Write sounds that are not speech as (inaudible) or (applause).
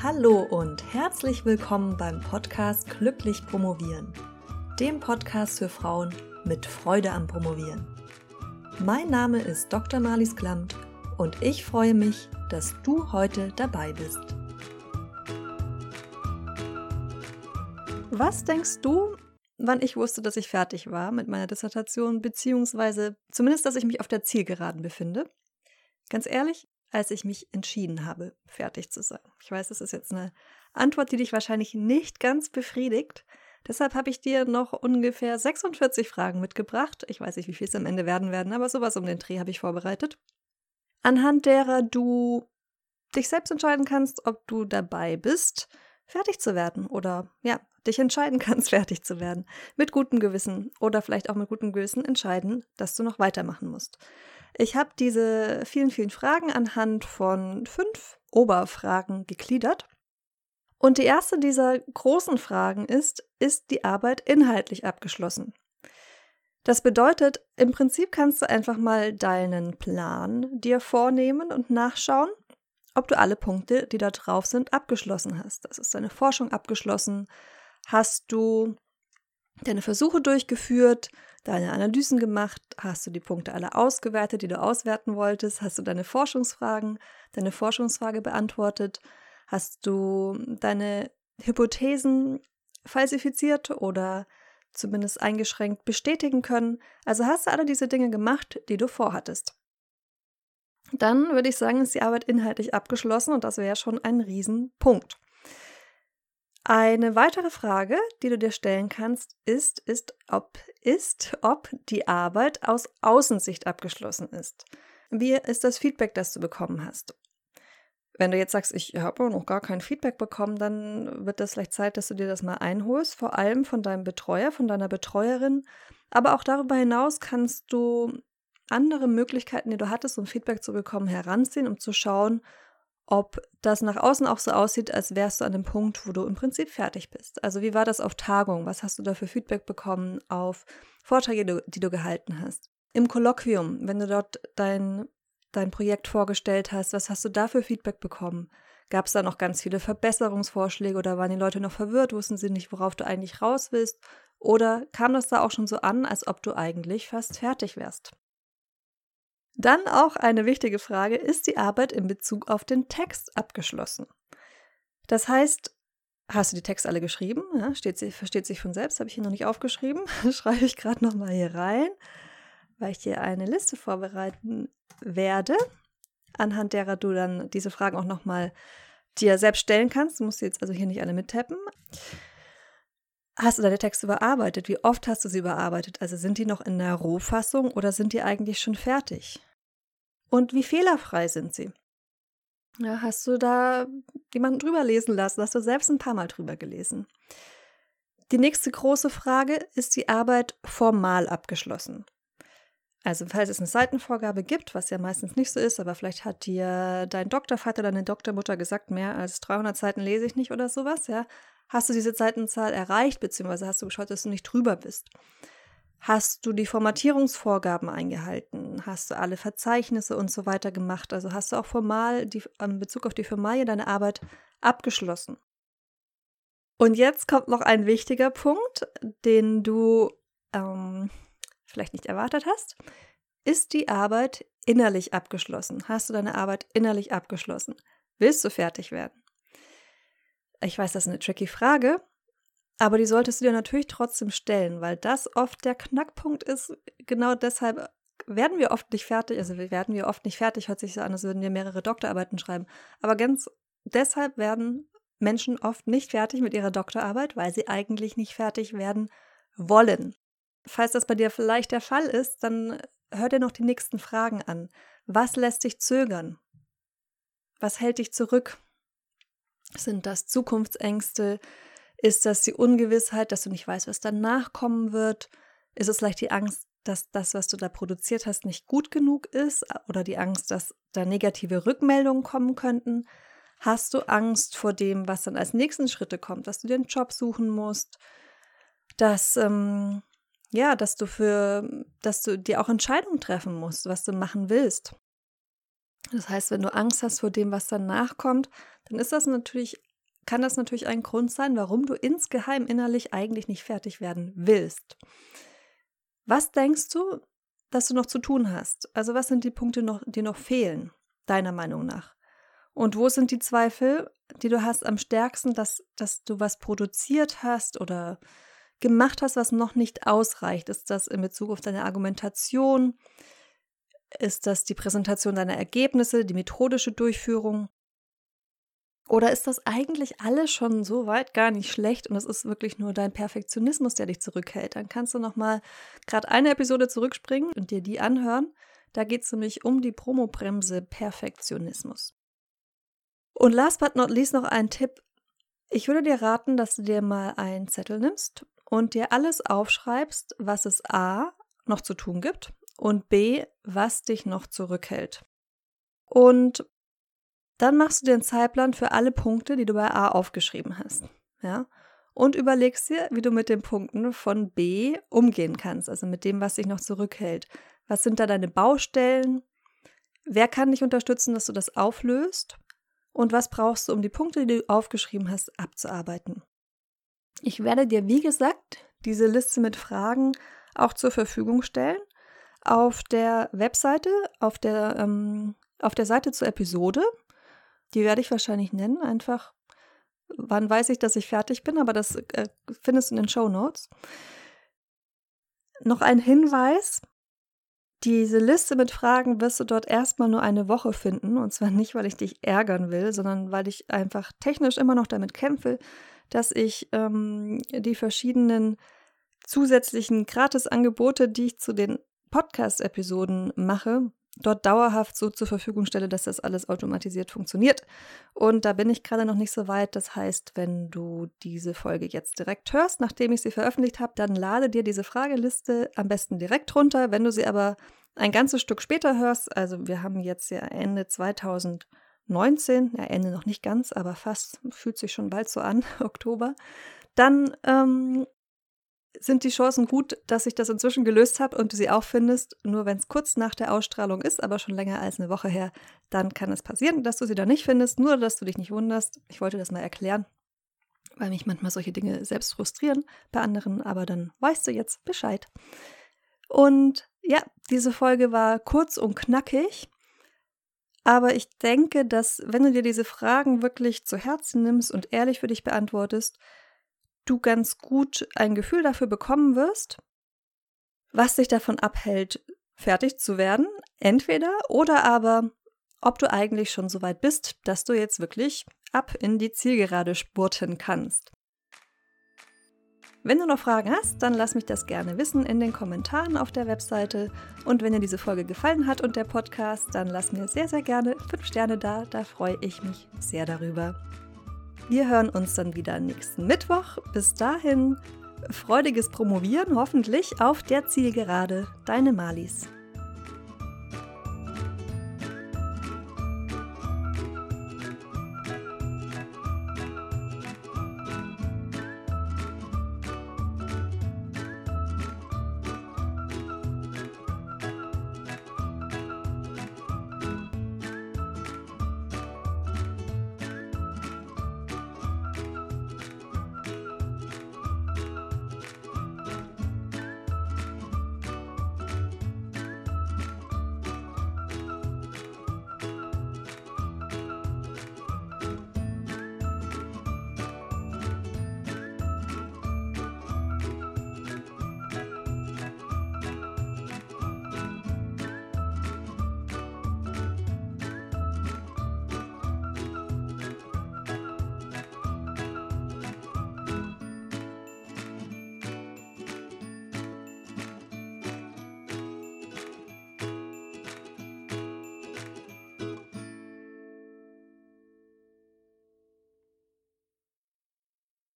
Hallo und herzlich willkommen beim Podcast Glücklich Promovieren, dem Podcast für Frauen mit Freude am Promovieren. Mein Name ist Dr. Marlies Klamt und ich freue mich, dass du heute dabei bist. Was denkst du, wann ich wusste, dass ich fertig war mit meiner Dissertation, beziehungsweise zumindest, dass ich mich auf der Zielgeraden befinde? Ganz ehrlich, als ich mich entschieden habe, fertig zu sein. Ich weiß, das ist jetzt eine Antwort, die dich wahrscheinlich nicht ganz befriedigt. Deshalb habe ich dir noch ungefähr 46 Fragen mitgebracht. Ich weiß nicht, wie viel es am Ende werden werden, aber sowas um den Dreh habe ich vorbereitet. Anhand derer du dich selbst entscheiden kannst, ob du dabei bist, fertig zu werden oder ja, dich entscheiden (laughs) kannst, fertig zu werden. Mit gutem Gewissen oder vielleicht auch mit gutem Gewissen entscheiden, dass du noch weitermachen musst. Ich habe diese vielen, vielen Fragen anhand von fünf Oberfragen gegliedert. Und die erste dieser großen Fragen ist, ist die Arbeit inhaltlich abgeschlossen? Das bedeutet, im Prinzip kannst du einfach mal deinen Plan dir vornehmen und nachschauen, ob du alle Punkte, die da drauf sind, abgeschlossen hast. Das ist deine Forschung abgeschlossen. Hast du deine Versuche durchgeführt? Deine Analysen gemacht? Hast du die Punkte alle ausgewertet, die du auswerten wolltest? Hast du deine Forschungsfragen, deine Forschungsfrage beantwortet? Hast du deine Hypothesen falsifiziert oder zumindest eingeschränkt bestätigen können? Also hast du alle diese Dinge gemacht, die du vorhattest. Dann würde ich sagen, ist die Arbeit inhaltlich abgeschlossen und das wäre schon ein Riesenpunkt. Eine weitere Frage, die du dir stellen kannst, ist, ist, ob, ist, ob die Arbeit aus Außensicht abgeschlossen ist. Wie ist das Feedback, das du bekommen hast? Wenn du jetzt sagst, ich habe noch gar kein Feedback bekommen, dann wird das vielleicht Zeit, dass du dir das mal einholst, vor allem von deinem Betreuer, von deiner Betreuerin. Aber auch darüber hinaus kannst du andere Möglichkeiten, die du hattest, um Feedback zu bekommen, heranziehen, um zu schauen, ob das nach außen auch so aussieht, als wärst du an dem Punkt, wo du im Prinzip fertig bist. Also wie war das auf Tagung? Was hast du da für Feedback bekommen auf Vorträge, die du gehalten hast? Im Kolloquium, wenn du dort dein, dein Projekt vorgestellt hast, was hast du da für Feedback bekommen? Gab es da noch ganz viele Verbesserungsvorschläge oder waren die Leute noch verwirrt, wussten sie nicht, worauf du eigentlich raus willst? Oder kam das da auch schon so an, als ob du eigentlich fast fertig wärst? Dann auch eine wichtige Frage, ist die Arbeit in Bezug auf den Text abgeschlossen? Das heißt, hast du die Texte alle geschrieben? Ja, steht versteht sich von selbst, habe ich hier noch nicht aufgeschrieben. (laughs) Schreibe ich gerade nochmal hier rein, weil ich dir eine Liste vorbereiten werde, anhand derer du dann diese Fragen auch nochmal dir selbst stellen kannst. Du musst jetzt also hier nicht alle mittappen. Hast du deine Texte überarbeitet? Wie oft hast du sie überarbeitet? Also sind die noch in der Rohfassung oder sind die eigentlich schon fertig? Und wie fehlerfrei sind sie? Ja, hast du da jemanden drüber lesen lassen? Hast du selbst ein paar Mal drüber gelesen? Die nächste große Frage, ist die Arbeit formal abgeschlossen? Also, falls es eine Seitenvorgabe gibt, was ja meistens nicht so ist, aber vielleicht hat dir dein Doktorvater oder deine Doktormutter gesagt, mehr als 300 Seiten lese ich nicht oder sowas, ja. Hast du diese Seitenzahl erreicht, beziehungsweise hast du geschaut, dass du nicht drüber bist? Hast du die Formatierungsvorgaben eingehalten? Hast du alle Verzeichnisse und so weiter gemacht? Also hast du auch formal die, in Bezug auf die Formalie deine Arbeit abgeschlossen? Und jetzt kommt noch ein wichtiger Punkt, den du ähm, vielleicht nicht erwartet hast. Ist die Arbeit innerlich abgeschlossen? Hast du deine Arbeit innerlich abgeschlossen? Willst du fertig werden? Ich weiß, das ist eine tricky Frage, aber die solltest du dir natürlich trotzdem stellen, weil das oft der Knackpunkt ist. Genau deshalb werden wir oft nicht fertig, also werden wir oft nicht fertig, hört sich so an, als würden wir mehrere Doktorarbeiten schreiben. Aber ganz deshalb werden Menschen oft nicht fertig mit ihrer Doktorarbeit, weil sie eigentlich nicht fertig werden wollen. Falls das bei dir vielleicht der Fall ist, dann hör dir noch die nächsten Fragen an. Was lässt dich zögern? Was hält dich zurück? Sind das Zukunftsängste? Ist das die Ungewissheit, dass du nicht weißt, was danach kommen wird? Ist es vielleicht die Angst, dass das, was du da produziert hast, nicht gut genug ist? Oder die Angst, dass da negative Rückmeldungen kommen könnten? Hast du Angst vor dem, was dann als nächsten Schritte kommt, dass du einen Job suchen musst? Dass, ähm, ja, dass du für, dass du dir auch Entscheidungen treffen musst, was du machen willst. Das heißt, wenn du Angst hast vor dem, was danach kommt, dann ist das natürlich kann das natürlich ein Grund sein, warum du insgeheim innerlich eigentlich nicht fertig werden willst. Was denkst du, dass du noch zu tun hast? Also was sind die Punkte, noch, die noch fehlen, deiner Meinung nach? Und wo sind die Zweifel, die du hast am stärksten, dass, dass du was produziert hast oder gemacht hast, was noch nicht ausreicht? Ist das in Bezug auf deine Argumentation? Ist das die Präsentation deiner Ergebnisse, die methodische Durchführung? Oder ist das eigentlich alles schon so weit gar nicht schlecht und es ist wirklich nur dein Perfektionismus, der dich zurückhält? Dann kannst du nochmal gerade eine Episode zurückspringen und dir die anhören. Da geht es nämlich um die Promobremse Perfektionismus. Und last but not least noch ein Tipp. Ich würde dir raten, dass du dir mal einen Zettel nimmst und dir alles aufschreibst, was es A noch zu tun gibt und B, was dich noch zurückhält. Und dann machst du dir einen Zeitplan für alle Punkte, die du bei A aufgeschrieben hast. Ja? Und überlegst dir, wie du mit den Punkten von B umgehen kannst, also mit dem, was dich noch zurückhält. Was sind da deine Baustellen? Wer kann dich unterstützen, dass du das auflöst? Und was brauchst du, um die Punkte, die du aufgeschrieben hast, abzuarbeiten? Ich werde dir, wie gesagt, diese Liste mit Fragen auch zur Verfügung stellen. Auf der Webseite, auf der, ähm, auf der Seite zur Episode die werde ich wahrscheinlich nennen, einfach. Wann weiß ich, dass ich fertig bin, aber das äh, findest du in den Show Notes. Noch ein Hinweis. Diese Liste mit Fragen wirst du dort erstmal nur eine Woche finden. Und zwar nicht, weil ich dich ärgern will, sondern weil ich einfach technisch immer noch damit kämpfe, dass ich ähm, die verschiedenen zusätzlichen Gratisangebote, die ich zu den Podcast-Episoden mache, dort dauerhaft so zur Verfügung stelle, dass das alles automatisiert funktioniert. Und da bin ich gerade noch nicht so weit. Das heißt, wenn du diese Folge jetzt direkt hörst, nachdem ich sie veröffentlicht habe, dann lade dir diese Frageliste am besten direkt runter. Wenn du sie aber ein ganzes Stück später hörst, also wir haben jetzt ja Ende 2019, ja Ende noch nicht ganz, aber fast, fühlt sich schon bald so an, (laughs) Oktober, dann ähm, sind die Chancen gut, dass ich das inzwischen gelöst habe und du sie auch findest. Nur wenn es kurz nach der Ausstrahlung ist, aber schon länger als eine Woche her, dann kann es passieren, dass du sie da nicht findest. Nur, dass du dich nicht wunderst. Ich wollte das mal erklären, weil mich manchmal solche Dinge selbst frustrieren bei anderen, aber dann weißt du jetzt Bescheid. Und ja, diese Folge war kurz und knackig. Aber ich denke, dass wenn du dir diese Fragen wirklich zu Herzen nimmst und ehrlich für dich beantwortest, du ganz gut ein Gefühl dafür bekommen wirst, was dich davon abhält, fertig zu werden, entweder oder aber, ob du eigentlich schon so weit bist, dass du jetzt wirklich ab in die Zielgerade spurten kannst. Wenn du noch Fragen hast, dann lass mich das gerne wissen in den Kommentaren auf der Webseite. Und wenn dir diese Folge gefallen hat und der Podcast, dann lass mir sehr, sehr gerne 5 Sterne da. Da freue ich mich sehr darüber. Wir hören uns dann wieder nächsten Mittwoch. Bis dahin, freudiges Promovieren hoffentlich auf der Zielgerade. Deine Malis.